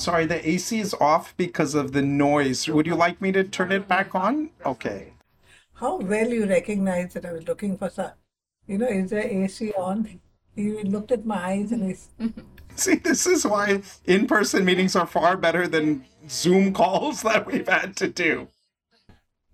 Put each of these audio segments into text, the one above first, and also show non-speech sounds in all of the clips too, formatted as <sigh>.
Sorry, the AC is off because of the noise. Would you like me to turn it back on? Okay. How well you recognize that I was looking for some, you know, is there AC on? He looked at my eyes and he's, <laughs> See, this is why in person meetings are far better than Zoom calls <laughs> that we've had to do.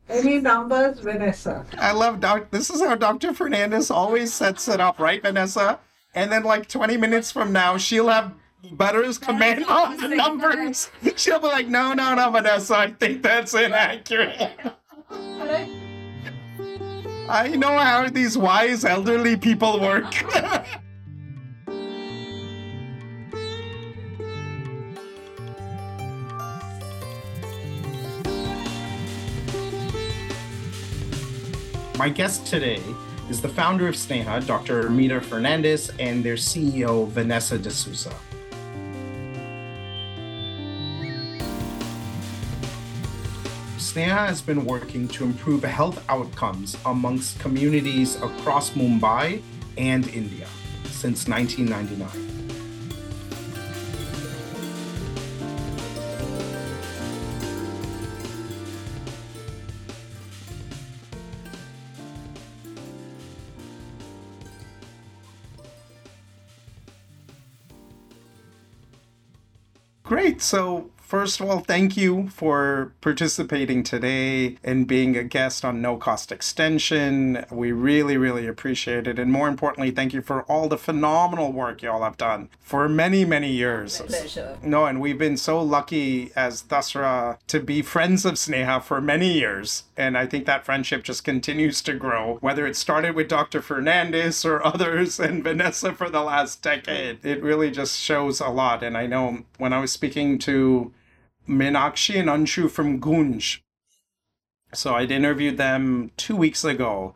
any numbers, Vanessa? I love doc. This is how Dr. Fernandez always sets it up, right, Vanessa? And then, like 20 minutes from now, she'll have Butter's command on the numbers. She'll be like, no, no, no, Vanessa, I think that's inaccurate. I know how these wise elderly people work. <laughs> My guest today is the founder of Sneha, Dr. Armida Fernandez, and their CEO, Vanessa D'Souza. Sneha has been working to improve health outcomes amongst communities across Mumbai and India since 1999. Great. So, first of all, thank you for participating today and being a guest on No Cost Extension. We really, really appreciate it. And more importantly, thank you for all the phenomenal work y'all have done for many, many years. Pleasure. No, and we've been so lucky as Dasra to be friends of Sneha for many years. And I think that friendship just continues to grow, whether it started with Dr. Fernandez or others <laughs> and Vanessa for the last decade. It really just shows a lot. And I know when I was speaking to Meenakshi and Anshu from Goonj, so I'd interviewed them two weeks ago.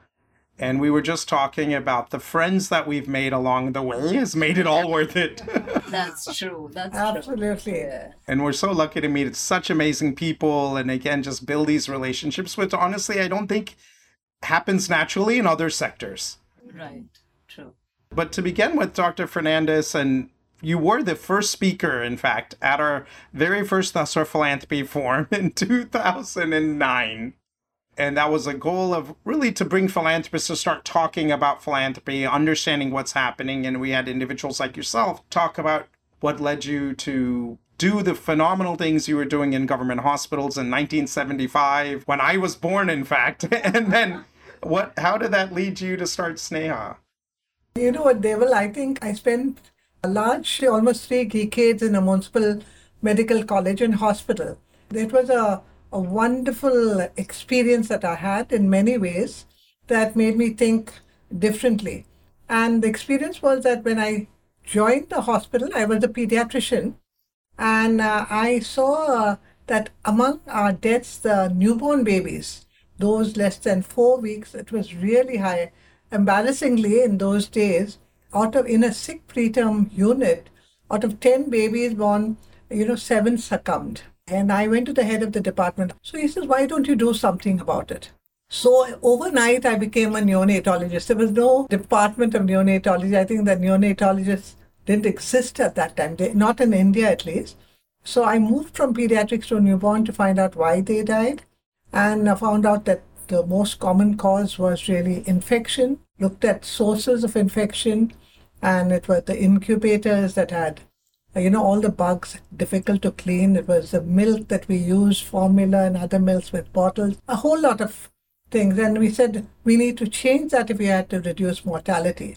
And we were just talking about the friends that we've made along the way has made it all worth it. <laughs> That's true. That's Absolutely. true. Yeah. and we're so lucky to meet such amazing people and again just build these relationships which honestly i don't think happens naturally in other sectors Right. True. but to begin with dr fernandez and you were the first speaker in fact at our very first Dasra philanthropy <laughs> forum in 2009 and that was a goal of really to bring philanthropists to start talking about philanthropy understanding what's happening. And we had individuals like yourself talk about what led you to do the phenomenal things you were doing in government hospitals in 1975 when I was born in fact. <laughs> And then what how did that lead you to start Sneha You know what, Deval? I think I spent large, almost three decades in a municipal medical college and hospital. It was a, a wonderful experience that I had in many ways that made me think differently. And the experience was that when I joined the hospital, I was a pediatrician, and uh, I saw uh, that among our deaths, the newborn babies, those less than four weeks, it was really high. Embarrassingly, in those days, out of in a sick preterm unit, out of 10 babies born, you know, seven succumbed. And I went to the head of the department. So he says, Why don't you do something about it? So overnight, I became a neonatologist. There was no department of neonatology. I think the neonatologists didn't exist at that time, they, not in India at least. So I moved from pediatrics to newborn to find out why they died. And I found out that the most common cause was really infection, looked at sources of infection, and it was the incubators that had, you know, all the bugs difficult to clean. It was the milk that we used, formula and other milks with bottles, a whole lot of things. And we said we need to change that if we had to reduce mortality.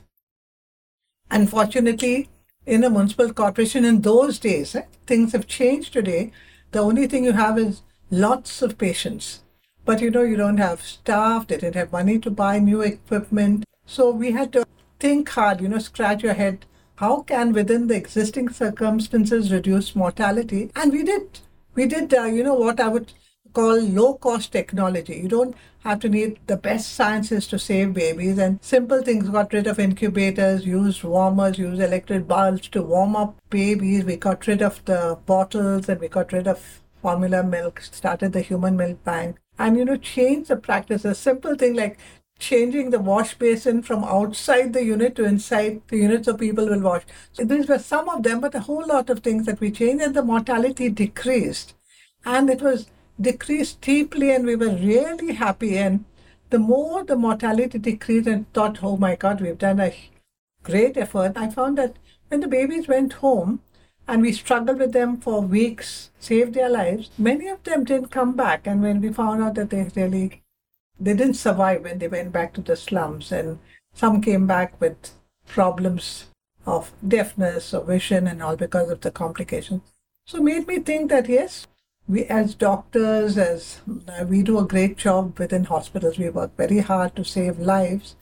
Unfortunately, in a municipal corporation in those days, eh, things have changed today. The only thing you have is lots of patients. But you know, you don't have staff, they didn't have money to buy new equipment. So we had to think hard, you know, scratch your head. How can within the existing circumstances reduce mortality? And we did. We did, uh, you know, what I would call low cost technology. You don't have to need the best sciences to save babies. And simple things got rid of incubators, used warmers, used electric bulbs to warm up babies. We got rid of the bottles and we got rid of formula milk, started the human milk bank. And you know, change the practices. Simple thing like changing the wash basin from outside the unit to inside the unit so people will wash. So these were some of them, but a whole lot of things that we changed, and the mortality decreased. And it was decreased steeply, and we were really happy. And the more the mortality decreased, and thought, oh my God, we've done a great effort. I found that when the babies went home, and we struggled with them for weeks, saved their lives. Many of them didn't come back, and when we found out that they really they didn't survive when they went back to the slums, and some came back with problems of deafness or vision and all because of the complications. So made me think that yes, we as doctors, as uh, we do a great job within hospitals, we work very hard to save lives,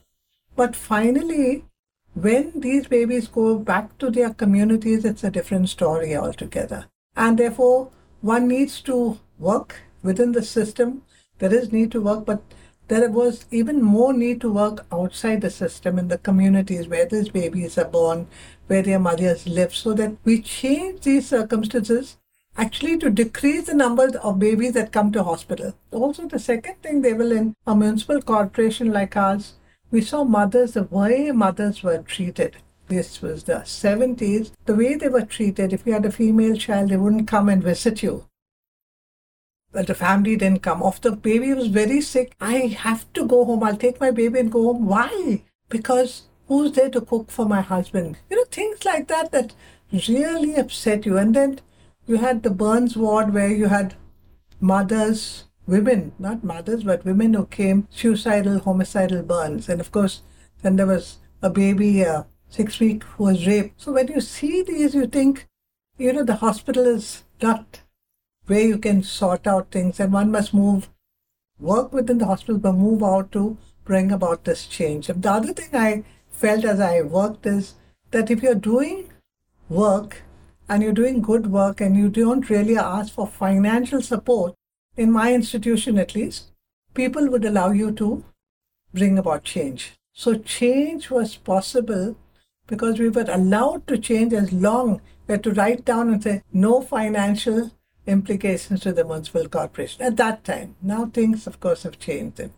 but finally when these babies go back to their communities, it's a different story altogether. And therefore, one needs to work within the system. There is need to work, but there was even more need to work outside the system in the communities where these babies are born, where their mothers live, so that we change these circumstances actually to decrease the numbers of babies that come to hospital. Also, the second thing they will in a municipal corporation like ours, we saw mothers, the way mothers were treated. This was the 70s. The way they were treated, if you had a female child, they wouldn't come and visit you. But the family didn't come. If the baby was very sick, I have to go home. I'll take my baby and go home. Why? Because who's there to cook for my husband? You know, things like that that really upset you. And then you had the burns ward where you had mothers women, not mothers, but women who came suicidal, homicidal burns. And of course, then there was a baby, uh, six week, who was raped. So when you see these, you think, you know, the hospital is not where you can sort out things, and one must move, work within the hospital, but move out to bring about this change. And the other thing I felt as I worked is that if you're doing work and you're doing good work and you don't really ask for financial support, in my institution at least, people would allow you to bring about change. So change was possible because we were allowed to change as long we had to write down and say no financial implications to the municipal corporation at that time. Now things, of course, have changed.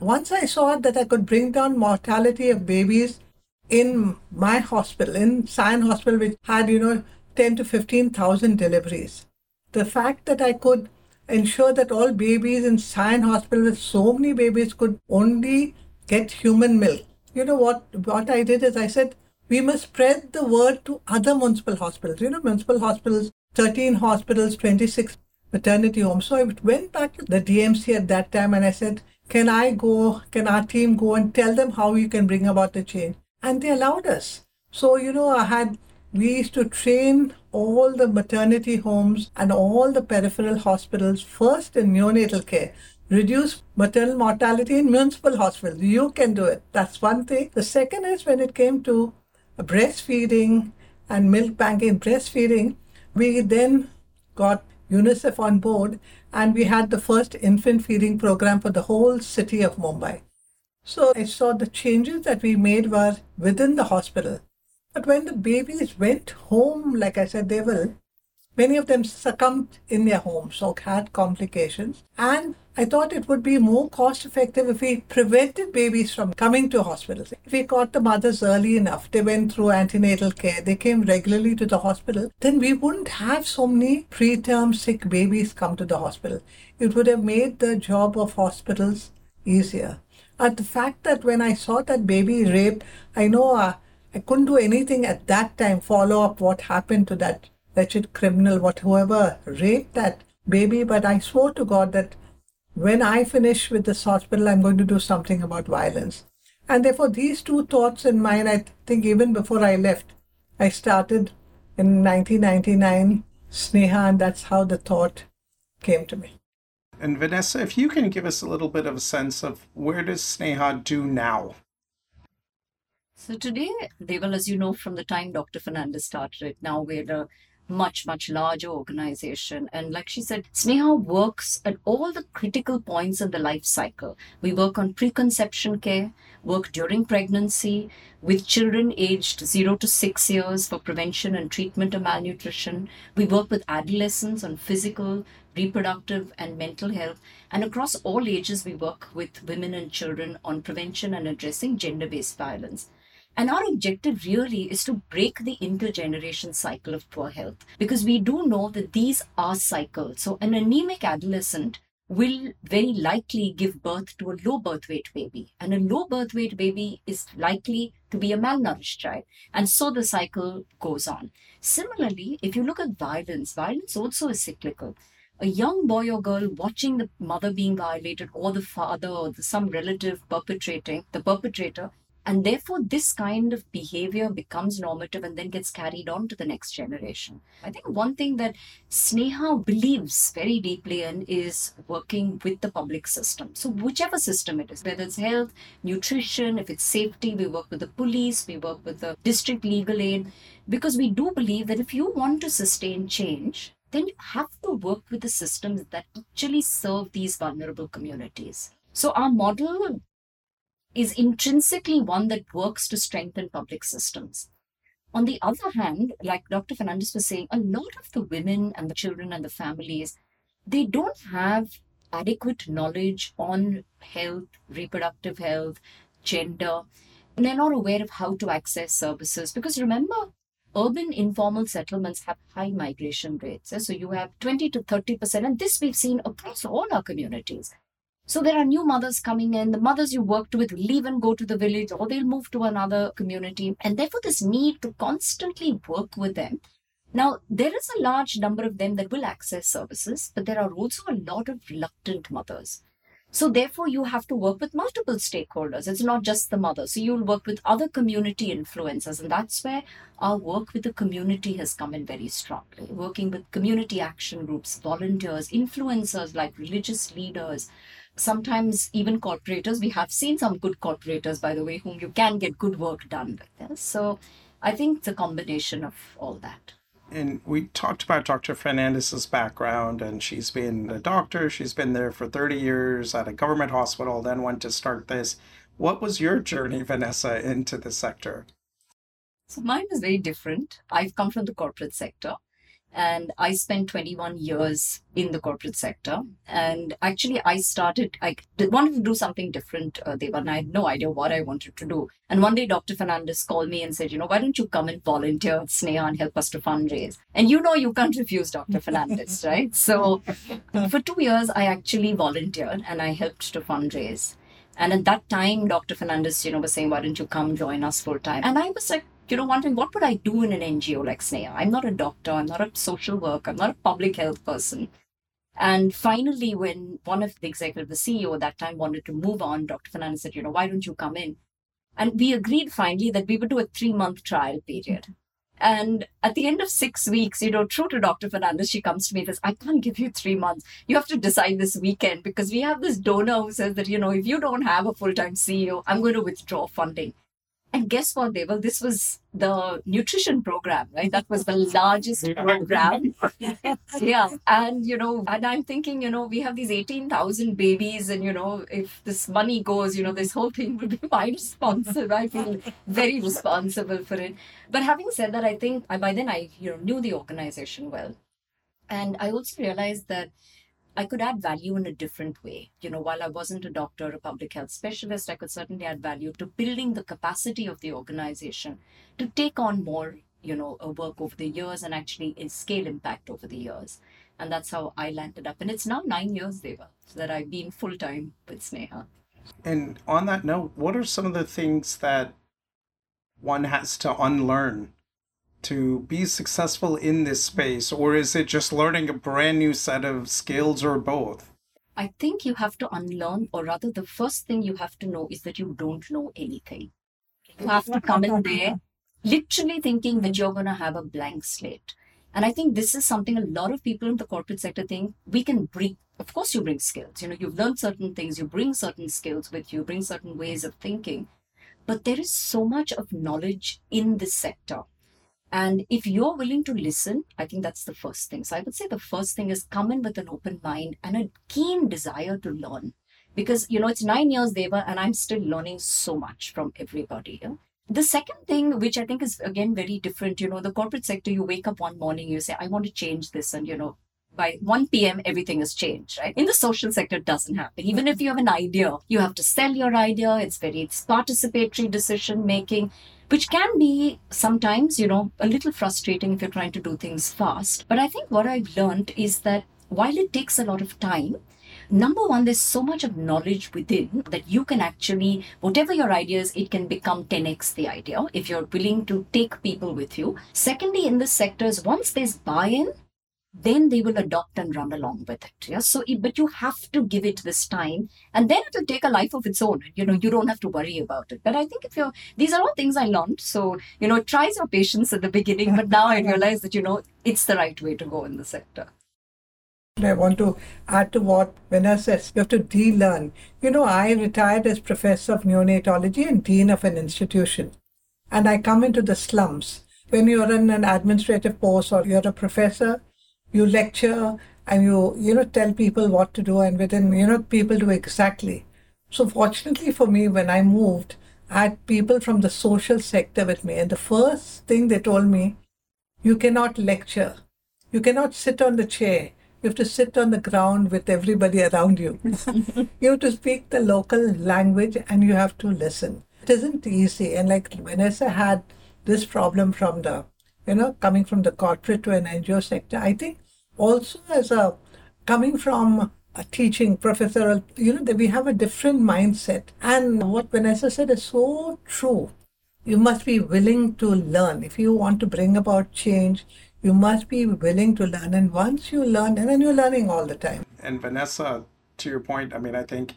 Once I saw that I could bring down mortality of babies in my hospital, in Sion Hospital, which had, you know, 10 to 15,000 deliveries. The fact that I could ensure that all babies in Sion Hospital with so many babies could only get human milk. You know what what I did is I said we must spread the word to other municipal hospitals. You know, municipal hospitals, 13 hospitals, 26 maternity homes. So I went back to the DMC at that time and I said, Can I go, can our team go and tell them how you can bring about the change? And they allowed us. So, you know, I had we used to train all the maternity homes and all the peripheral hospitals first in neonatal care. Reduce maternal mortality in municipal hospitals. You can do it. That's one thing. The second is when it came to breastfeeding and milk banking, breastfeeding, we then got UNICEF on board and we had the first infant feeding program for the whole city of Mumbai. So I saw the changes that we made were within the hospital. But when the babies went home, like I said, they will, many of them succumbed in their homes or had complications. And I thought it would be more cost effective if we prevented babies from coming to hospitals. If we caught the mothers early enough, they went through antenatal care, they came regularly to the hospital, then we wouldn't have so many preterm sick babies come to the hospital. It would have made the job of hospitals easier. And the fact that when I saw that baby raped, I know uh, I couldn't do anything at that time, follow up what happened to that wretched criminal, what whoever raped that baby. But I swore to God that when I finish with this hospital, I'm going to do something about violence. And therefore, these two thoughts in mind, I think even before I left, I started in 1999 Sneha, and that's how the thought came to me. And Vanessa, if you can give us a little bit of a sense of where does Sneha do now? So today, Deval, as you know, from the time Dr. Fernandez started it, now we're a much, much larger organization. And like she said, Sneha works at all the critical points of the life cycle. We work on preconception care, work during pregnancy, with children aged 0 to 6 years for prevention and treatment of malnutrition. We work with adolescents on physical, reproductive, and mental health. And across all ages, we work with women and children on prevention and addressing gender based violence. And our objective really is to break the intergeneration cycle of poor health because we do know that these are cycles. So, an anemic adolescent will very likely give birth to a low birth weight baby, and a low birth weight baby is likely to be a malnourished child. And so the cycle goes on. Similarly, if you look at violence, violence also is cyclical a young boy or girl watching the mother being violated or the father or the, some relative perpetrating the perpetrator and therefore, this kind of behavior becomes normative and then gets carried on to the next generation. I think one thing that Sneha believes very deeply in is working with the public system. So, whichever system it is, whether it's health, nutrition, if it's safety, we work with the police, we work with the district legal aid, because we do believe that if you want to sustain change, then you have to work with the systems that actually serve these vulnerable communities. So, our model is intrinsically one that works to strengthen public systems. On the other hand, like Dr. Fernandez was saying, a lot of the women and the children and the families, they don't have adequate knowledge on health, reproductive health, gender, and they're not aware of how to access services. Because remember, urban informal settlements have high migration rates. So you have 20 to 30%, and this we've seen across all our communities. So there are new mothers coming in. The mothers you worked with leave and go to the village or they'll move to another community. And therefore, this need to constantly work with them. Now, there is a large number of them that will access services, but there are also a lot of reluctant mothers. So, therefore, you have to work with multiple stakeholders. It's not just the mother. So, you'll work with other community influencers. And that's where our work with the community has come in very strongly. Working with community action groups, volunteers, influencers like religious leaders, sometimes even corporators. We have seen some good corporators, by the way, whom you can get good work done with. Yes? So I think it's a combination of all that. And we talked about Dr. Fernandez's background, and she's been a doctor. She's been there for 30 years at a government hospital, then went to start this. What was your journey, Vanessa, into the sector? So mine was very different. I've come from the corporate sector. And I spent 21 years in the corporate sector. And actually, I started, I wanted to do something different, uh, Deval. I had no idea what I wanted to do. And one day, Dr. Fernandez called me and said, you know, why don't you come and volunteer at Sneha and help us to fundraise? And you know, you can't refuse Dr. Fernandez, <laughs> right? So for two years, I actually volunteered and I helped to fundraise. And at that time, Dr. Fernandez, you know, was saying, why don't you come join us full time? And I was like, you know, wondering what would I do in an NGO like Sneha? I'm not a doctor, I'm not a social worker, I'm not a public health person. And finally, when one of the executive, the CEO at that time wanted to move on, Dr. Fernandez said, you know, why don't you come in? And we agreed finally that we would do a three month trial period. And at the end of six weeks, you know, true to Dr. Fernandez, she comes to me and says, I can't give you three months. You have to decide this weekend because we have this donor who says that, you know, if you don't have a full time CEO, I'm going to withdraw funding. And guess what, Deval? This was the nutrition program, right? That was the largest program. <laughs> yeah. And, you know, and I'm thinking, you know, we have these 18,000 babies, and, you know, if this money goes, you know, this whole thing will be <laughs> my responsible. I feel very responsible for it. But having said that, I think I, by then I, you know, knew the organization well. And I also realized that I could add value in a different way. You know, while I wasn't a doctor or a public health specialist, I could certainly add value to building the capacity of the organization to take on more, you know, uh, work over the years and actually uh, scale impact over the years. And that's how I landed up. And it's now nine years, Deva, that I've been full time with Sneha. And on that note, what are some of the things that one has to unlearn to be successful in this space, or is it just learning a brand new set of skills or both? I think you have to unlearn, or rather, the first thing you have to know is that you don't know anything. You have to come in there literally thinking that you're going to have a blank slate. And I think this is something a lot of people in the corporate sector think we can bring. Of course, you bring skills. You know, you've learned certain things, you bring certain skills with you, bring certain ways of thinking. But there is so much of knowledge in this sector And if you're willing to listen, I think that's the first thing. So I would say the first thing is come in with an open mind and a keen desire to learn. Because, you know, it's nine years, Deva, and I'm still learning so much from everybody. Yeah? The second thing, which I think is again very different, you know, the corporate sector, you wake up one morning, you say, I want to change this, and, you know, by 1 p.m., everything has changed, right? In the social sector, it doesn't happen. Even if you have an idea, you have to sell your idea. It's very, it's participatory decision making, which can be sometimes, you know, a little frustrating if you're trying to do things fast. But I think what I've learned is that while it takes a lot of time, number one, there's so much of knowledge within that you can actually, whatever your idea is, it can become 10x the idea if you're willing to take people with you. Secondly, in this sectors, once there's buy-in, then they will adopt and run along with it. Yeah. So, but you have to give it this time, and then it will take a life of its own. You know, you don't have to worry about it. But I think if you're, these are all things I learned. So, you know, it tries your patience at the beginning, but now I realize that you know it's the right way to go in the sector. I want to add to what Vinay says. You have to de-learn. You know, I retired as professor of neonatology and dean of an institution. And I come into the slums. When you're in an administrative post or you're a professor, you lecture and you, you know, tell people what to do and within, you know, people do exactly. So fortunately for me, when I moved, I had people from the social sector with me. And the first thing they told me, you cannot lecture. You cannot sit on the chair you have to sit on the ground with everybody around you. <laughs> you have to speak the local language and you have to listen. It isn't easy. And like Vanessa had this problem from the, you know, coming from the corporate to an NGO sector, I think also as a coming from a teaching professor, you know, that we have a different mindset. And what Vanessa said is so true. You must be willing to learn. If you want to bring about change, you must be willing to learn. And once you learn, and then you're learning all the time. And Vanessa, to your point, I mean, I think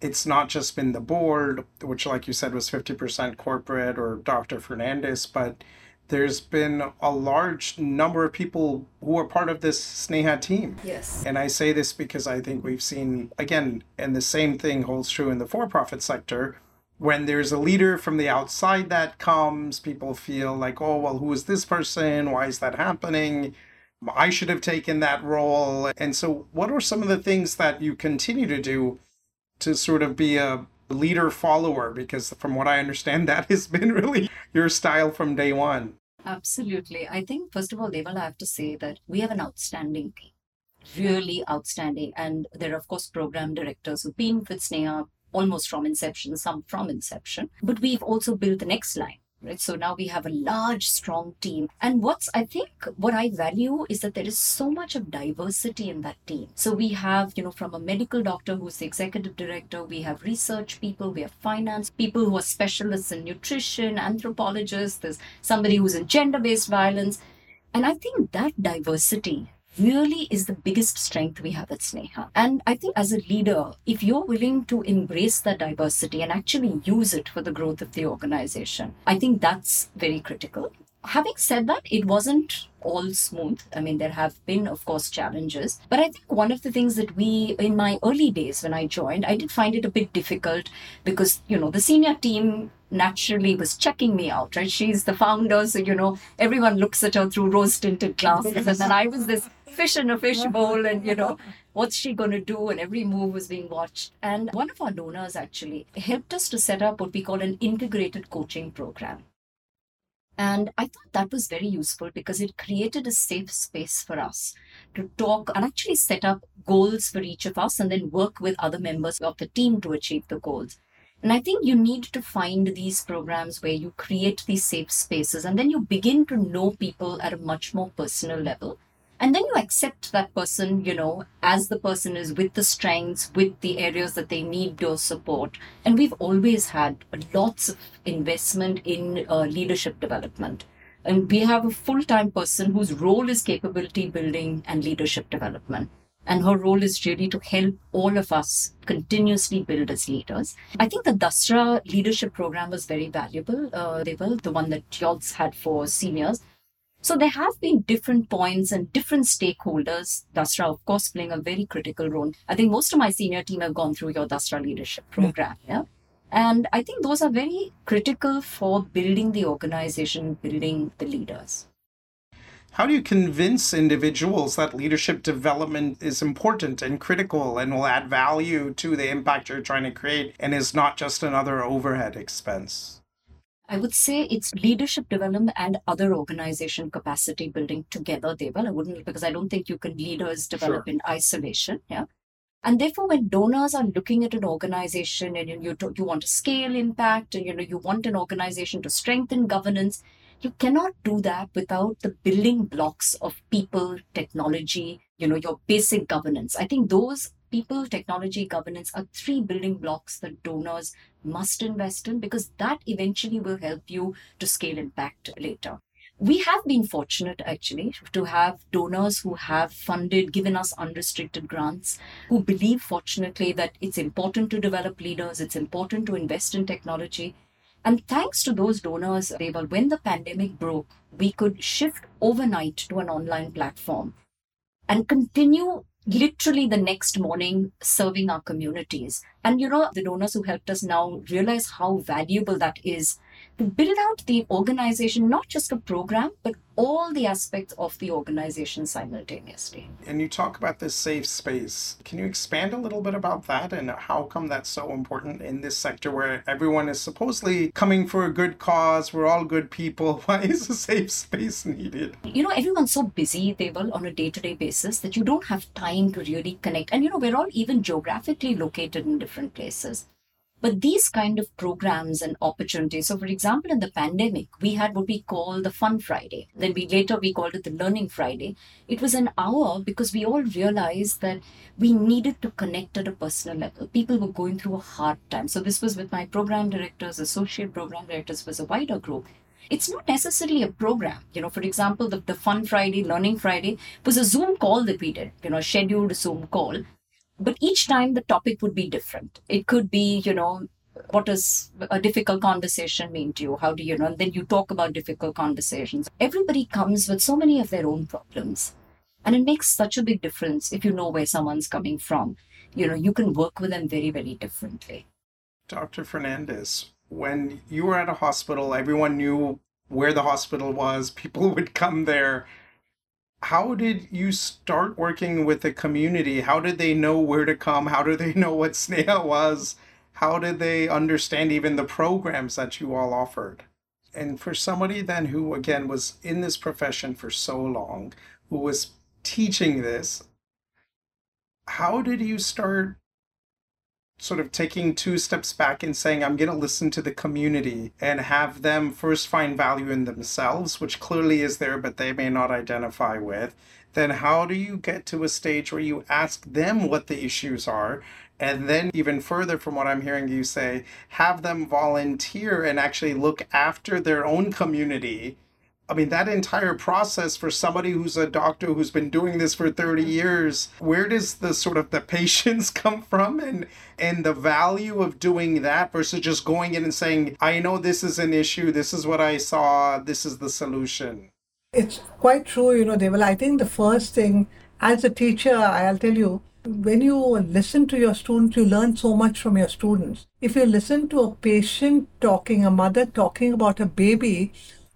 it's not just been the board, which, like you said, was 50% corporate or Dr. Fernandez, but there's been a large number of people who are part of this Sneha team. Yes. And I say this because I think we've seen, again, and the same thing holds true in the for profit sector when there's a leader from the outside that comes, people feel like, oh, well, who is this person? Why is that happening? I should have taken that role. And so, what are some of the things that you continue to do to sort of be a leader follower? Because from what I understand, <laughs> that has been really your style from day one. Absolutely. I think, first of all, Deval, I have to say that we have an outstanding team, really outstanding. And there are, of course, program directors who've been with Sneha almost from inception, some from inception. But we've also built the next line. Right. So now we have a large, strong team. And what's, I think, what I value is that there is so much of diversity in that team. So we have, you know, from a medical doctor who's the executive director, we have research people, we have finance people who are specialists in nutrition, anthropologists, there's somebody who's in gender based violence. And I think that diversity really is the biggest strength we have at Sneha. And I think as a leader, if you're willing to embrace that diversity and actually use it for the growth of the organization, I think that's very critical. Having said that, it wasn't all smooth. I mean, there have been, of course, challenges. But I think one of the things that we, in my early days when I joined, I did find it a bit difficult because, you know, the senior team naturally was checking me out, right? She's the founder, so, you know, everyone looks at her through rose tinted glasses. and then I was this fish in a fish bowl and you know what's she going to do and every move was being watched and one of our donors actually helped us to set up what we call an integrated coaching program and i thought that was very useful because it created a safe space for us to talk and actually set up goals for each of us and then work with other members of the team to achieve the goals and I think you need to find these programs where you create these safe spaces and then you begin to know people at a much more personal level. And then you accept that person you know as the person is with the strengths with the areas that they need your support. And we've always had lots of investment in uh, leadership development. And we have a full-time person whose role is capability building and leadership development and her role is really to help all of us continuously build as leaders. I think the Dasra leadership program was very valuable. Uh, they were the one that Jolts had for seniors. So there have been different points and different stakeholders, Dasra, of course, playing a very critical role. I think most of my senior team have gone through your Dasra leadership program. Yeah. yeah? And I think those are very critical for building the organization, building the leaders. How do you convince individuals that leadership development is important and critical and will add value to the impact you're trying to create and is not just another overhead expense? I would say it's leadership development and other organization capacity building together, Deval. I wouldn't, because I don't think you can leaders develop sure. in isolation. Yeah. And therefore, when donors are looking at an organization and you, you want to scale impact and you know you want an organization to strengthen governance, you cannot do that without the building blocks of people, technology, you know, your basic governance. I think those people, technology, governance are three building blocks that donors must invest in because that eventually will help you to scale impact later. We have been fortunate actually to have donors who have funded, given us unrestricted grants, who believe fortunately that it's important to develop leaders, it's important to invest in technology, and thanks to those donors, Deval, when the pandemic broke, we could shift overnight to an online platform and continue literally the next morning serving our communities. And you know, the donors who helped us now realize how valuable that is to build out the organization, not just a program, but all the aspects of the organization simultaneously. And you talk about this safe space. Can you expand a little bit about that and how come that's so important in this sector where everyone is supposedly coming for a good cause? We're all good people. <laughs> Why is a safe space needed? You know, everyone's so busy, they will, on a day to day basis that you don't have time to really connect. And, you know, we're all even geographically located in different places. But these kind of programs and opportunities. So, for example, in the pandemic, we had what we call the Fun Friday. Then we later we called it the Learning Friday. It was an hour because we all realized that we needed to connect at a personal level. People were going through a hard time. So this was with my program directors, associate program directors, was a wider group it's not necessarily a program. You know, for example, the, the Fun Friday, Learning Friday was a Zoom call that we did, you know, scheduled Zoom call but each time the topic would be different. It could be, you know, what does a difficult conversation mean to you? How do you know? And then you talk about difficult conversations. Everybody comes with so many of their own problems. And it makes such a big difference if you know where someone's coming from. You know, you can work with them very, very differently. Dr. Fernandez, when you were at a hospital, everyone knew where the hospital was, people <laughs> would come there how did you start working with the community? How did they know where to come? How did they <laughs> know what Sneha was? How did they understand even the programs that you all offered? And for somebody then who, again, was in this profession for so long, who was teaching this, how did you start sort of taking two steps back and saying, I'm going to listen to the community and have them first find value in themselves, which clearly is there, but they may not identify with. Then, how do you get to a stage where you ask them what the issues are? And then, even further from what I'm hearing you say, have them volunteer and actually look after their own community I mean, that entire process for somebody who's a doctor who's been doing this for 30 years, where does the sort of the <laughs> patience come from and and the value of doing that versus just going in and saying, I know this is an issue, this is what I saw, this is the solution? It's quite true, you know, Deval. I think the first thing as a teacher, I'll tell you, when you listen to your students, you learn so much from your students. If you listen to a patient talking, a mother talking about a baby,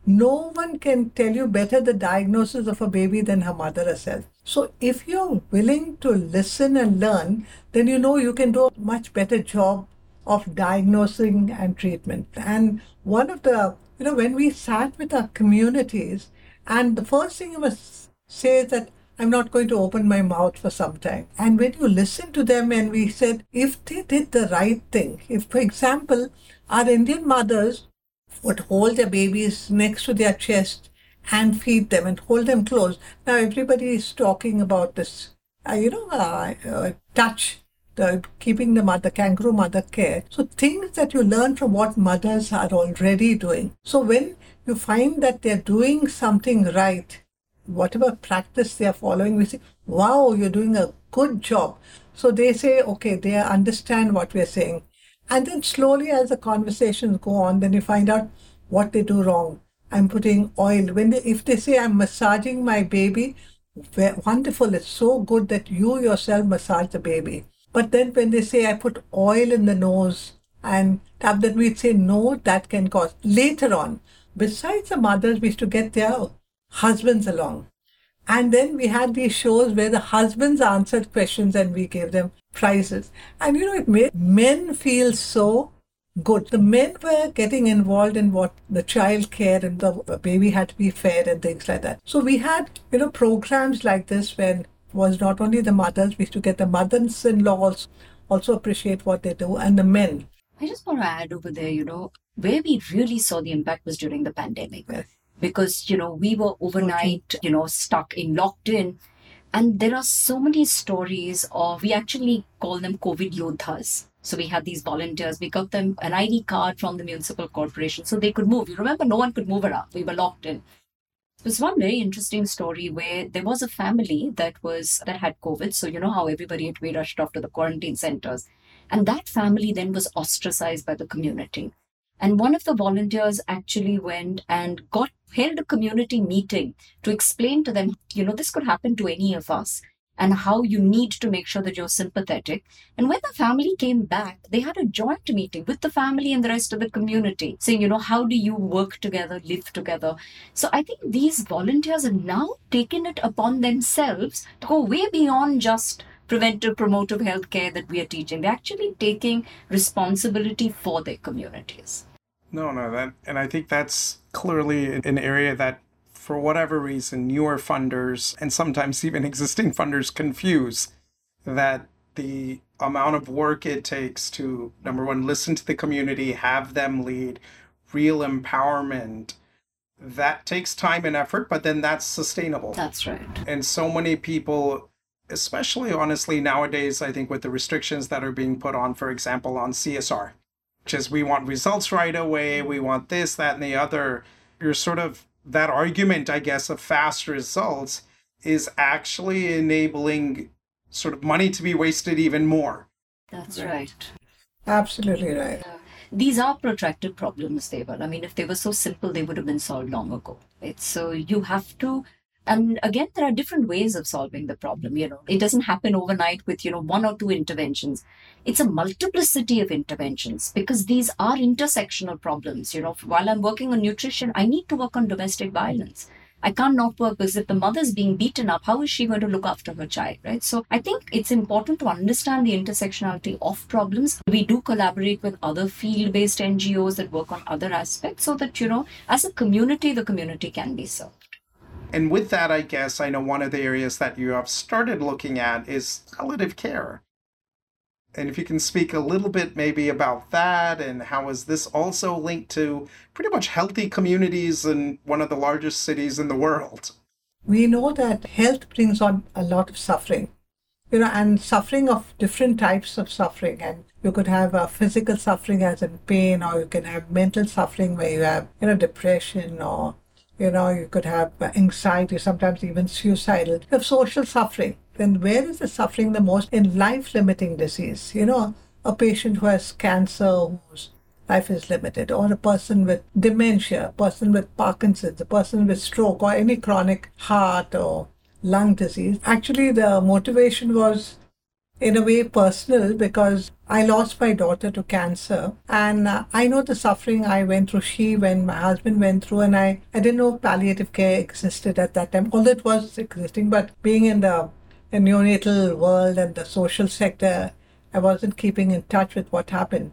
no one can tell you better the diagnosis of a baby than her mother herself. So if you're willing to listen and learn, then you know you can do a much better job of diagnosing and treatment. And one of the, you know, when we sat with our communities, and the first thing you must say is that I'm not going to open my mouth for some time. And when you listen to them, and we said, if they did the right thing, if, for example, our Indian mothers would hold their babies next to their chest and feed them and hold them close. Now everybody is talking about this, uh, you know, uh, uh, touch, the keeping the mother, kangaroo mother care. So things that you learn from what mothers are already doing. So when you find that they're doing something right, whatever practice they are following, we say, wow, you're doing a good job. So they say, okay, they understand what we're saying. And then slowly, as the conversations go on, then you find out what they do wrong. I'm putting oil. When they, if they say I'm massaging my baby, wonderful. It's so good that you yourself massage the baby. But then when they say I put oil in the nose and tap, then we'd say no, that can cause later on. Besides the mothers, we used to get their husbands along. And then we had these shows where the husbands answered questions and we gave them prizes. And you know, it made men feel so good. The men were getting involved in what the child care and the baby had to be fed and things like that. So we had, you know, programs like this when was not only the mothers, we used to get the mothers in laws also, appreciate what they do and the men. I just want to add over there, you know, where we really saw the impact was during the pandemic. Yes. Because, you know, we were overnight, you know, stuck in, locked in. And there are so many stories of, we actually call them COVID yodhas. So we had these volunteers, we got them an ID card from the municipal corporation so they could move. You remember, no one could move around. We were locked in. There's one very interesting story where there was a family that was that had COVID. So you know how everybody had to be rushed off to the quarantine centers. And that family then was ostracized by the community. And one of the volunteers actually went and got held a community meeting to explain to them, you know, this could happen to any of us and how you need to make sure that you're sympathetic. And when the family came back, they had a joint meeting with the family and the rest of the community, saying, you know, how do you work together, live together? So I think these volunteers have now taken it upon themselves to go way beyond just preventive promotive health care that we are teaching. They're actually taking responsibility for their communities. No, no, that and I think that's clearly an area that for whatever reason, newer funders and sometimes even existing funders confuse that the amount of work it takes to, number one, listen to the community, have them lead, real empowerment, that takes time and effort, but then that's sustainable. That's right. And so many people, especially honestly nowadays, I think with the restrictions that are being put on, for example, on CSR, which is we want results right away, we want this, that, and the other, you're sort of that argument, I guess, of fast results is actually enabling sort of money to be wasted even more. That's right. Absolutely right. Uh, these are protracted problems, Deval. I mean, if they were so simple, they would have been solved long ago. Right? So you have to and again there are different ways of solving the problem you know it doesn't happen overnight with you know one or two interventions it's a multiplicity of interventions because these are intersectional problems you know while i'm working on nutrition i need to work on domestic violence I can't not work because if the mother's being beaten up, how is she going to look after her child, right? So I think it's important to understand the intersectionality of problems. We do collaborate with other field-based NGOs that work on other aspects so that, you know, as a community, the community can be served. And with that, I guess I know one of the areas that you have started looking at is palliative care. And if you can speak a little bit maybe about that and how is this also linked to pretty much healthy communities in one of the largest cities in the world? We know that health brings on a lot of suffering, you know, and suffering of different types of suffering. And you could have a physical suffering as in pain, or you can have mental suffering where you have, you know, depression or you know, you could have anxiety, sometimes even suicidal. You have social suffering. Then where is the suffering the most? In life-limiting disease. You know, a patient who has cancer, whose life is limited, or a person with dementia, a person with Parkinson's, a person with stroke, or any chronic heart or lung disease. Actually, the motivation was in a way personal because I lost my daughter to cancer and uh, I know the suffering I went through, she went, my husband went through, and I, I didn't know palliative care existed at that time, although it was existing, but being in the, the neonatal world and the social sector, I wasn't keeping in touch with what happened.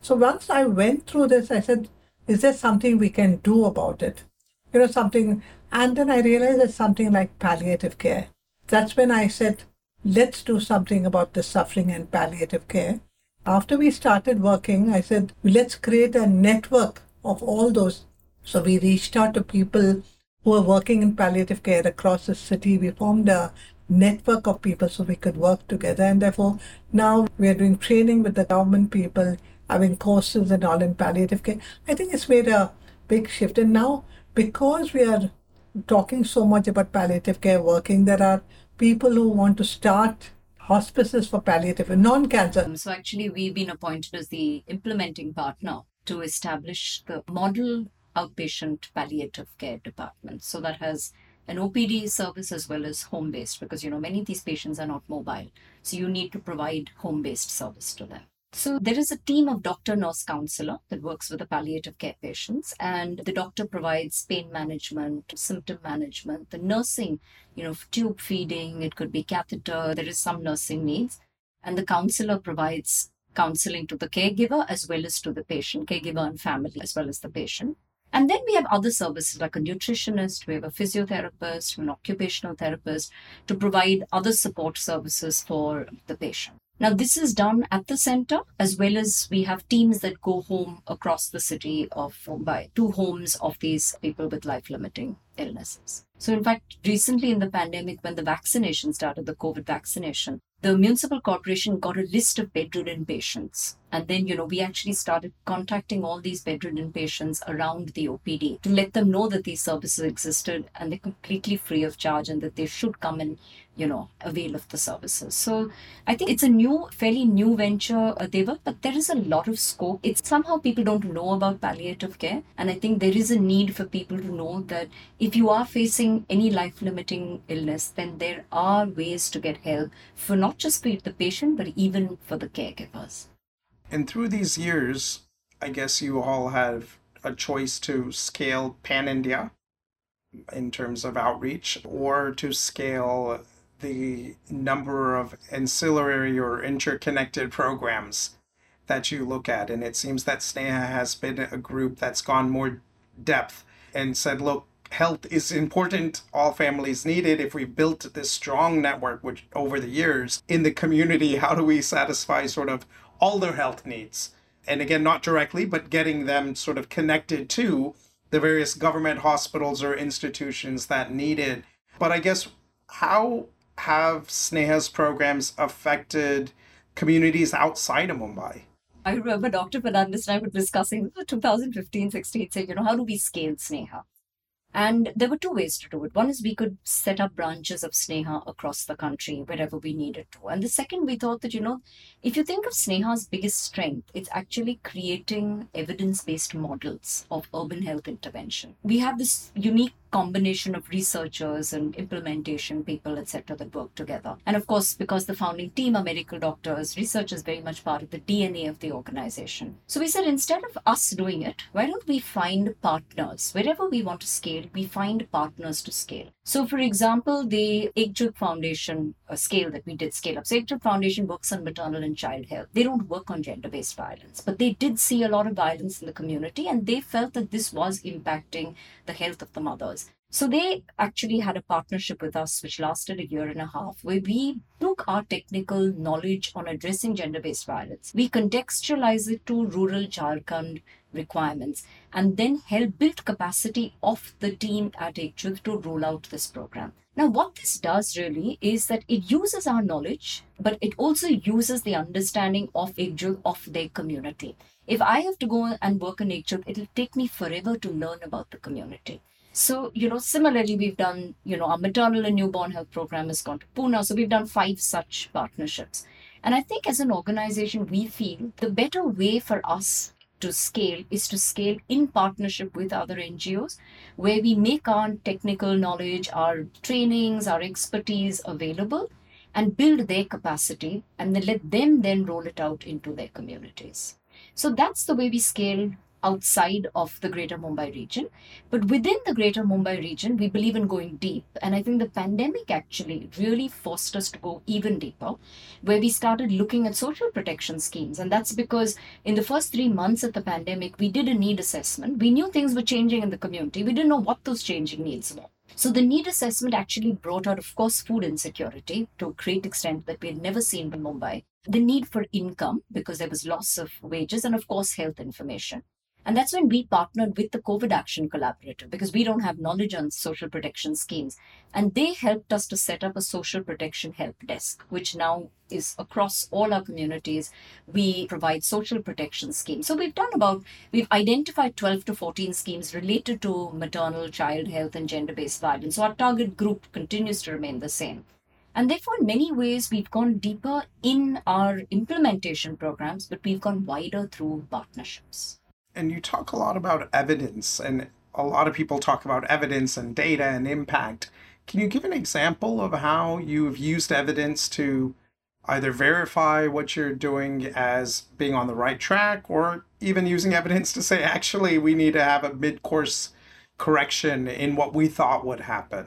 So once I went through this, I said, is there something we can do about it? You know, something, and then I realized there's something like palliative care. That's when I said, let's do something about the suffering and palliative care. After we started working, I said, let's create a network of all those. So we reached out to people who are working in palliative care across the city. We formed a network of people so we could work together. And therefore, now we are doing training with the government people, having courses and all in palliative care. I think it's made a big shift. And now, because we are talking so much about palliative care working, there are people who want to start hospices for palliative and non-cancer. So actually, we've been appointed as the implementing partner to establish the model outpatient palliative care department. So that has an OPD service as well as home based because you know many of these patients are not mobile. So you need to provide home based service to them. So there is a team of doctor nurse counselor that works with the palliative care patients and the doctor provides pain management, symptom management, the nursing, you know, tube feeding, it could be catheter, there is some nursing needs and the counselor provides counseling to the caregiver as well as to the patient, caregiver and family as well as the patient. And then we have other services like a nutritionist, we have a physiotherapist, an occupational therapist to provide other support services for the patient. Now, this is done at the center as well as we have teams that go home across the city of Mumbai to homes of these people with life limiting illnesses. So, in fact, recently in the pandemic, when the vaccination started, the COVID vaccination, the municipal corporation got a list of bedridden patients. And then, you know, we actually started contacting all these bedridden patients around the OPD to let them know that these services existed and they're completely free of charge and that they should come and, you know, avail of the services. So I think it's a new, fairly new venture, Deva, but there is a lot of scope. It's somehow people don't know about palliative care. And I think there is a need for people to know that if you are facing any life limiting illness, then there are ways to get help for not just for the patient, but even for the caregivers. And through these years, I guess you all have a choice to scale pan India in terms of outreach or to scale the number of ancillary or interconnected programs that you look at. And it seems that Sneha has been a group that's gone more depth and said, look, health is important. All families need it. If we built this strong network, which over the years in the community, <laughs> how do we satisfy sort of all their health needs. And again, not directly, but getting them sort of connected to the various government hospitals or institutions that need it. But I guess how have Sneha's programs affected communities outside of Mumbai? I remember Dr. Fernandez and I were discussing 2015 16, saying, you know, how do we scale Sneha? And there were two ways to do it. One is we could set up branches of Sneha across the country wherever we needed to. And the second, we thought that, you know, if you think of Sneha's biggest strength, it's actually creating evidence based models of urban health intervention. We have this unique combination of researchers and implementation people, etc., that work together. And of course, because the founding team are medical doctors, research is very much part of the DNA of the organization. So we said instead of us doing it, why don't we find partners? Wherever we want to scale, we find partners to scale. So, for example, the Ekjut Foundation uh, scale that we did scale up. So, Ekjut Foundation works on maternal and child health. They don't work on gender based violence, but they did see a lot of violence in the community and they felt that this was impacting the health of the mothers. So they actually had a partnership with us, which lasted a year and a half, where we took our technical knowledge on addressing gender based violence. We contextualized it to rural Jharkhand requirements and then help build capacity of the team at Ekjut to roll out this program. Now, what this does really is that it uses our knowledge, but it also uses the understanding of Ekjut of their community. If I have to go and work in Ekjut, it'll take me forever to learn about the community. So, you know, similarly, we've done, you know, our maternal and newborn health program has gone to Pune. So we've done five such partnerships. And I think as an organization, we feel the better way for us to scale is to scale in partnership with other NGOs, where we make our technical knowledge, our trainings, our expertise available and build their capacity and then let them then roll it out into their communities. So that's the way we scale outside of the greater Mumbai region. But within the greater Mumbai region, we believe in going deep. And I think the pandemic actually really forced us to go even deeper, where we started looking at social protection schemes. And that's because in the first three months of the pandemic, we did a need assessment. We knew things were changing in the community. We didn't know what those changing needs were. So the need assessment actually brought out, of course, food insecurity to a great extent that we had never seen in Mumbai. The need for income because there was loss of wages and, of course, health information. And that's when we partnered with the COVID Action Collaborative because we don't have knowledge on social protection schemes. And they helped us to set up a social protection help desk, which now is across all our communities. We provide social protection schemes. So we've done about, we've identified 12 to 14 schemes related to maternal, child health, and gender based violence. So our target group continues to remain the same. And therefore, in many ways, we've gone deeper in our implementation programs, but we've gone wider through partnerships and you talk a lot about evidence, and a lot of people talk about evidence and data and impact. Can you give an example of how you've used evidence to either verify what you're doing as being on the right track or even using evidence to say, actually, we need to have a mid course correction in what we thought would happen?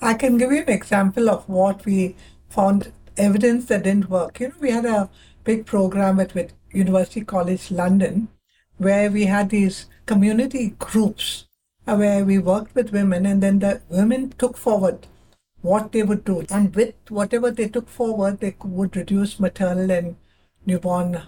I can give you an example of what we found evidence that didn't work. You know, we had a big program at, University College London where we had these community groups uh, where we worked with women and then the women took forward what they would do. And with whatever they took forward, they would reduce maternal and newborn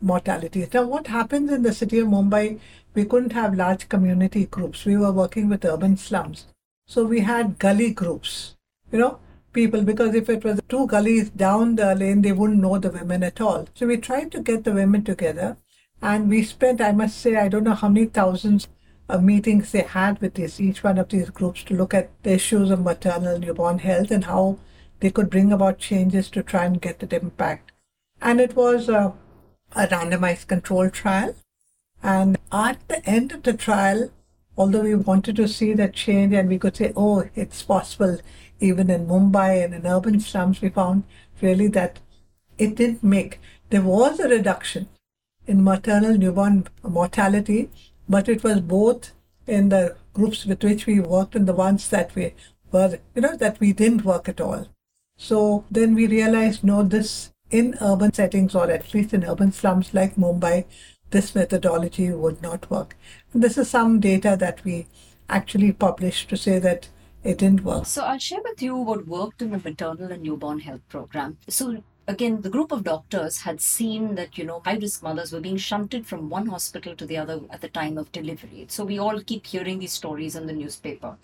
mortality. Now, what happens in the city of Mumbai, we couldn't have large community groups. We were working with urban slums. So we had gully groups, you know, people, because if it was two gullies down the lane, they wouldn't know the women at all. So we tried to get the women together and we spent, I must say, I don't know how many thousands of meetings they had with this, each one of these groups to look at the issues of maternal newborn health and how they could bring about changes to try and get that impact. And it was a, a randomized control trial. And at the end of the trial, although we wanted to see that change and we could say, oh, it's possible even in Mumbai and in urban slums, we found really that it didn't make, there was a reduction in maternal newborn mortality, but it was both in the groups with which we worked and the ones that we were, you know, that we didn't work at all. So then we realized, no, this in urban settings or at least in urban slums like Mumbai, this methodology would not work. And this is some data that we actually published to say that it didn't work. So I'll share with you what worked in the maternal and newborn health program. So again, the group of doctors had seen that, you know, high risk mothers were being shunted from one hospital to the other at the time of delivery. So we all keep hearing these stories in the newspaper.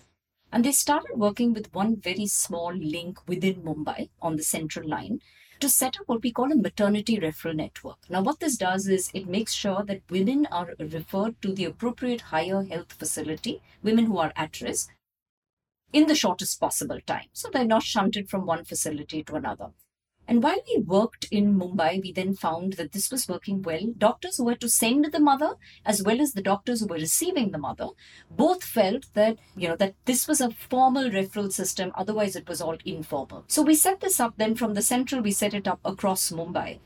And they started working with one very small link within Mumbai on the central line to set up what we call a maternity referral network. Now, what this does is it makes sure that women are referred to the appropriate higher health facility, women who are at risk, in the shortest possible time. So they're not shunted from one facility to another. And while we worked in Mumbai, we then found that this was working well. Doctors who were to send the mother, as well as the doctors who were receiving the mother, both felt that, you know, that this was a formal referral system. Otherwise, it was all informal. So we set this up then from the central, we set it up across Mumbai.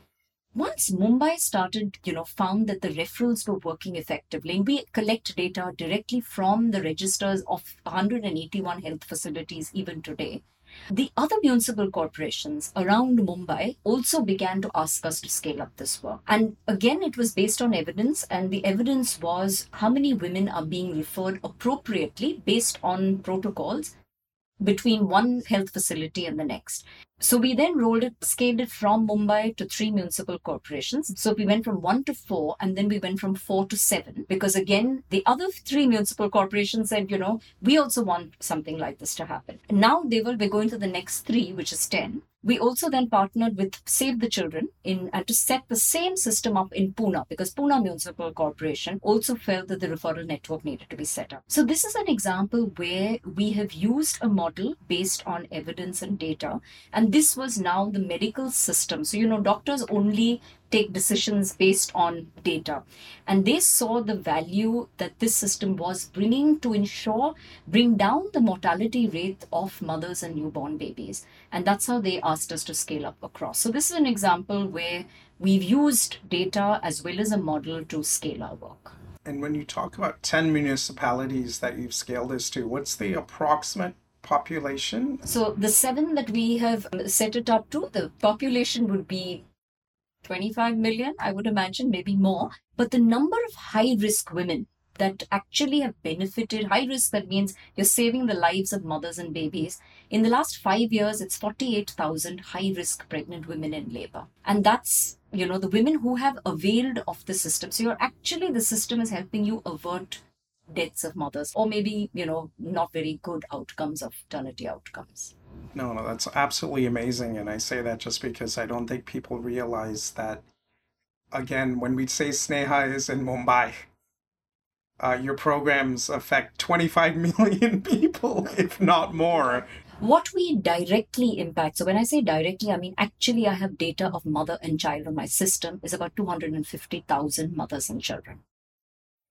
Once Mumbai started, you know, found that the referrals were working effectively, and we collect data directly from the registers of 181 health facilities even today. The other municipal corporations around Mumbai also began to ask us to scale up this work. And again, it was based on evidence, and the evidence was how many women are being referred appropriately based on protocols between one health facility and the next. So we then rolled it, scaled it from Mumbai to three municipal corporations. So we went from one to four, and then we went from four to seven. Because again, the other three municipal corporations said, you know, we also want something like this to happen. Now they will be going to the next three, which is 10. We also then partnered with Save the Children in and to set the same system up in Pune because Pune Municipal Corporation also felt that the referral network needed to be set up. So this is an example where we have used a model based on evidence and data and this was now the medical system. So, you know, doctors only take decisions based on data. And they saw the value that this system was bringing to ensure, bring down the mortality rate of mothers and newborn babies. And that's how they asked us to scale up across. So, this is an example where we've used data as well as a model to scale our work. And when you talk about 10 municipalities that you've scaled this to, what's the approximate population? So the seven that we have um, set it up to, the population would be 25 million, I would imagine, maybe more. But the number of high risk women that actually have benefited, high risk, that means you're saving the lives of mothers and babies. In the last five years, it's 48,000 high risk pregnant women in labor. And that's, you know, the women who have availed of the system. So you're actually, the system is helping you avert deaths of mothers or maybe you know not very good outcomes of maternity outcomes. No no that's absolutely amazing and i say that just because i don't think people realize that again when we say sneha is in mumbai uh, your programs affect 25 <laughs> million people if not more. What we directly impact so when i say directly i mean actually i have data of mother and child on my system is about 250000 mothers and children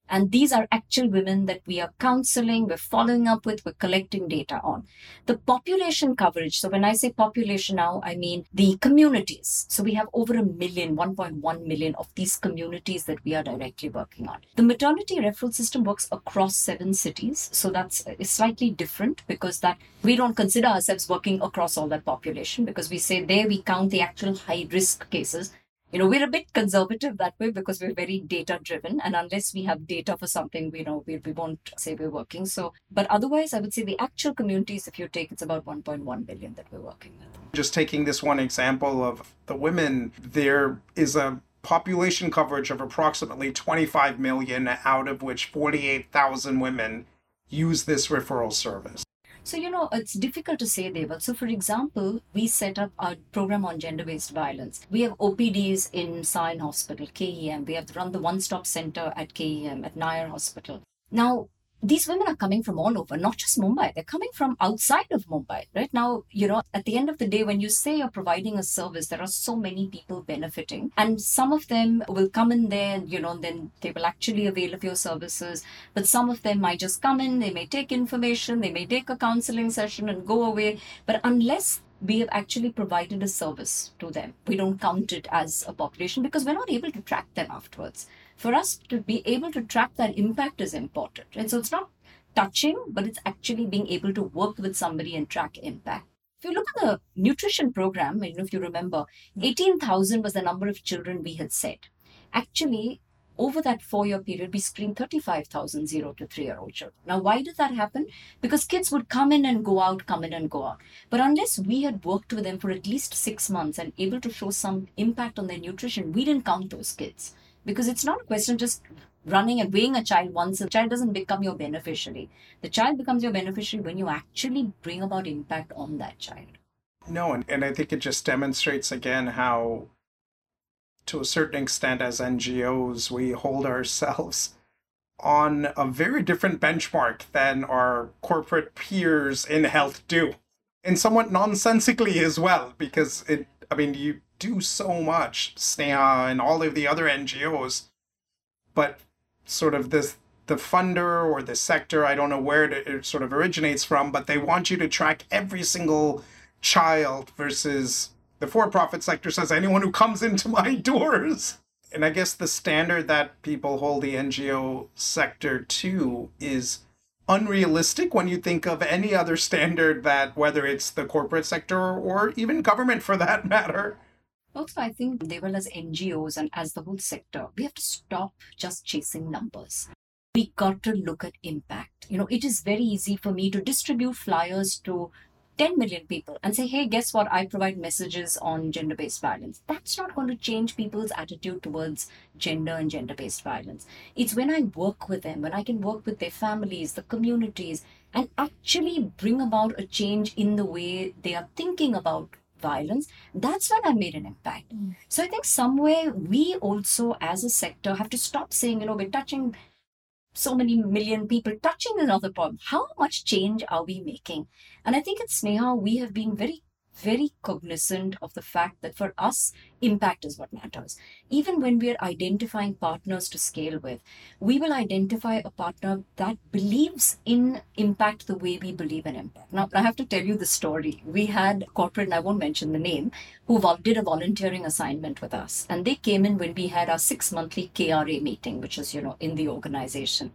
And these are actual women that we are counseling, we're following up with, we're collecting data on. The population coverage, so when I say population now, I mean the communities. So we have over a million, 1.1 million of these communities that we are directly working on. The maternity referral system works across seven cities. So that's slightly different because that we don't consider ourselves working across all that population because we say there we count the actual high risk cases you know we're a bit conservative that way because we're very data driven and unless we have data for something we know we, we won't say we're working. So but otherwise i would say the actual communities if you take it's about 1.1 billion that we're working with. Just taking this one example of the women there is a population coverage of approximately 25 million out of which 48,000 women use this referral service so, you know, it's difficult to say, Deval. So, for example, we set up our program on gender based violence. We have OPDs in Sion Hospital, KEM. We have run the one stop center at KEM, at Nair Hospital. Now, these women are coming from all over, not just Mumbai. They're coming from outside of Mumbai, right? Now, you know, at the end of the day, when you say you're providing a service, there are so many people benefiting. And some of them will come in there and, you know, then they will actually avail of your services. But some of them might just come in, they may take information, they may take a counseling session and go away. But unless we have actually provided a service to them. We don't count it as a population because we're not able to track them afterwards for us to be able to track that impact is important. And so it's not touching, but it's actually being able to work with somebody and track impact. If you look at the nutrition program, you know, if you remember, hmm. 18,000 was the number of children we had said. Actually, over that four year period, we screened 35,000 zero to three year old children. Now, why did that happen? Because kids would come in and go out, come in and go out. But unless we had worked with them for at least six months and able to show some impact on their nutrition, we didn't count those kids because it's not a question of just running and weighing a child once. A child doesn't become your beneficiary. The child becomes your beneficiary when you actually bring about impact on that child. No, and, and I think it just demonstrates again how, to a certain extent, as NGOs, we hold ourselves on a very different benchmark than our corporate peers in health do. And somewhat nonsensically as well, because it, I mean, you do so much, Sneha and all of the other NGOs, but sort of this the funder or the sector, I don't know where it sort of originates from, but they want you to track every single child versus the for-profit sector says anyone who comes into <laughs> my doors. And I guess the standard that people hold the NGO sector to is unrealistic when you think of any other standard that whether it's the corporate sector or even government for that <laughs> matter also, I think they will as NGOs and as the whole sector, we have to stop just chasing numbers. We got to look at impact. You know, it is very easy for me to distribute flyers to 10 million people and say, hey, guess what? I provide messages on gender based violence. That's not going to change people's attitude towards gender and gender based violence. It's when I work with them, when I can work with their families, the communities, and actually bring about a change in the way they are thinking about violence, that's when I made an impact. Mm. So I think somewhere we also, as a sector, have to stop saying, you know, we're touching so many million people. Touching another problem. How much change are we making? And I think at Sneha, we have been very very cognizant of the fact that for us, impact is what matters. Even when we are identifying partners to scale with, we will identify a partner that believes in impact the way we believe in impact. Now, I have to tell you the story. We had a corporate, and I won't mention the name, who did a volunteering assignment with us. And they came in when we had our six monthly KRA meeting, which is, you know, in the organization.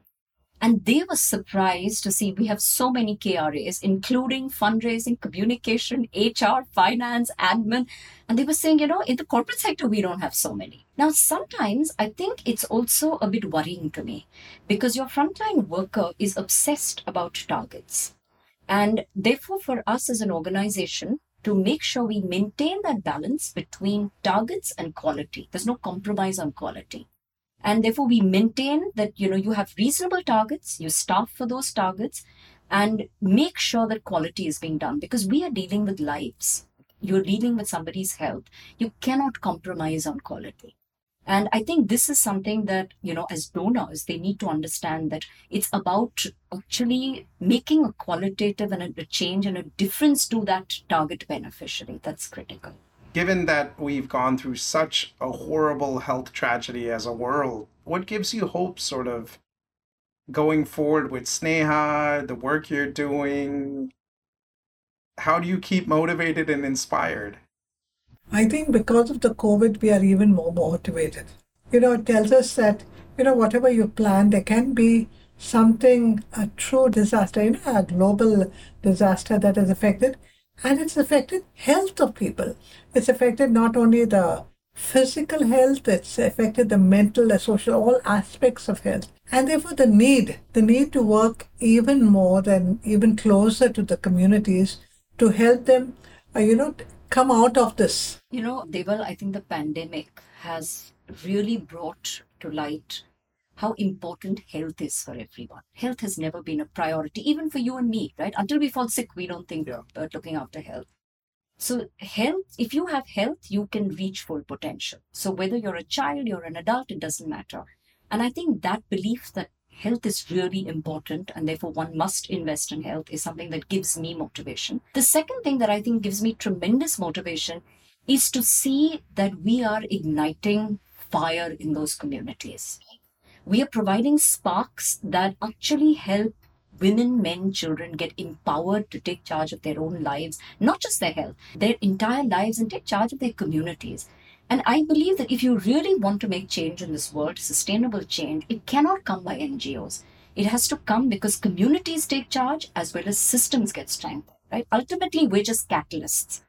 And they were surprised to see we have so many KRAs, including fundraising, communication, HR, finance, admin. And they were saying, you know, in the corporate sector, we don't have so many. Now, sometimes I think it's also a bit worrying to me because your frontline worker is obsessed about targets. And therefore, for us as an organization, to make sure we maintain that balance between targets and quality. There's no compromise on quality and therefore we maintain that you know you have reasonable targets you staff for those targets and make sure that quality is being done because we are dealing with lives. You're dealing with somebody's health. You cannot compromise on quality. And i think this is something that you know as donors they need to understand that it's about actually making a qualitative and a change and a difference to that target beneficiary. That's critical given that we've gone through such a horrible health tragedy as a world, what gives you hope, sort of, going forward with Sneha, the work you're doing? How do you keep motivated and inspired? I think because of the COVID, we are even more motivated. You know, it tells us that, you know, whatever you plan, there can be something, a true disaster, you know, a global disaster that has affected, and it's affected health of people. It's affected not only the physical health, it's affected the mental, the social, all aspects of health. And therefore the need, the need to work even more and even closer to the communities to help them, uh, you know, come out of this. You know, Deval, I think the pandemic has really brought to light how important health is for everyone. Health has never been a priority, even for you and me, right? Until we fall sick, we don't think yeah. about looking after health. So, health, if you have health, you can reach full potential. So, whether you're a child, you're an adult, it doesn't matter. And I think that belief that health is really important and therefore one must invest in health is something that gives me motivation. The second thing that I think gives me tremendous motivation is to see that we are igniting fire in those communities. We are providing sparks that actually help women, men, children get empowered to take charge of their own lives, not just their health, their entire lives, and take charge of their communities. And I believe that if you really want to make change in this world, sustainable change, it cannot come by NGOs. It has to come because communities take charge as well as systems get strengthened, right? Ultimately, we're just catalysts.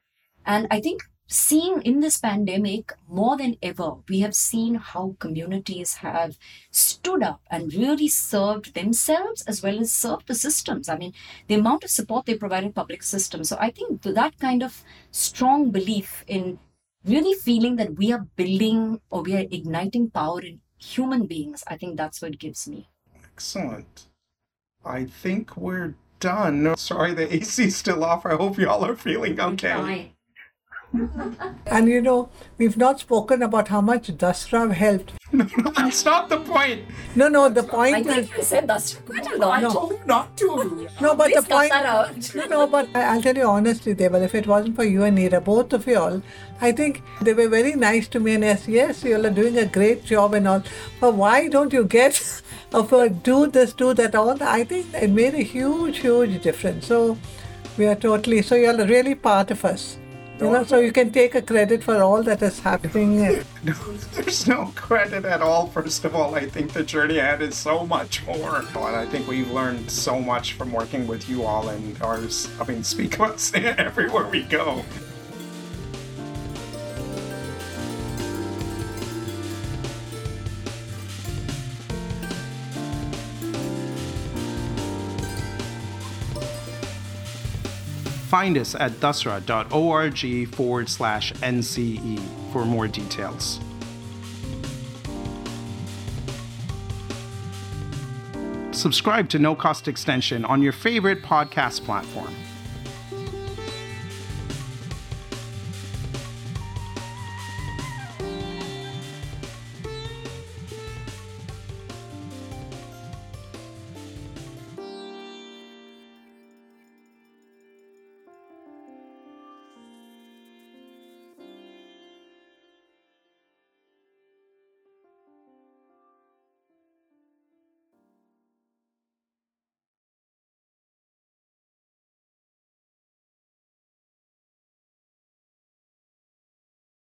And I think seeing in this pandemic more than ever, we have seen how communities have stood up and really served themselves as well as served the systems. I mean, the amount of support they provide in public systems. So I think that kind of strong belief in really feeling that we are building or we are igniting power in human beings, I think that's what gives me. Excellent. I think we're done. Sorry, the AC's still off. I hope y'all are feeling okay and you know, we've not spoken about how much Dasra helped. <laughs> No, no, that's not the point. No, no, the point I think is. you said Dasra quite a lot. No. I told you not to. No, but Please the point. That out. no, no, but I'll tell you honestly, Deval, if it wasn't for you and Neera, both of you all, I think they were very nice to me and yes, yes, you all are doing a great job and all. But why don't you get of <laughs> a do this, do that, all? I think it made a huge, huge difference. So we are totally, so you're really part of us. You know, so you can take a credit for all that is happening. <laughs> No, there's no credit at all. First of all, I think the journey ahead is so much more. And I think we've learned so much from working with you all and ours. I mean, speak about <laughs> everywhere we go. Find us at dasra.org forward slash NCE for more details. Subscribe to No Cost Extension on your favorite podcast platform.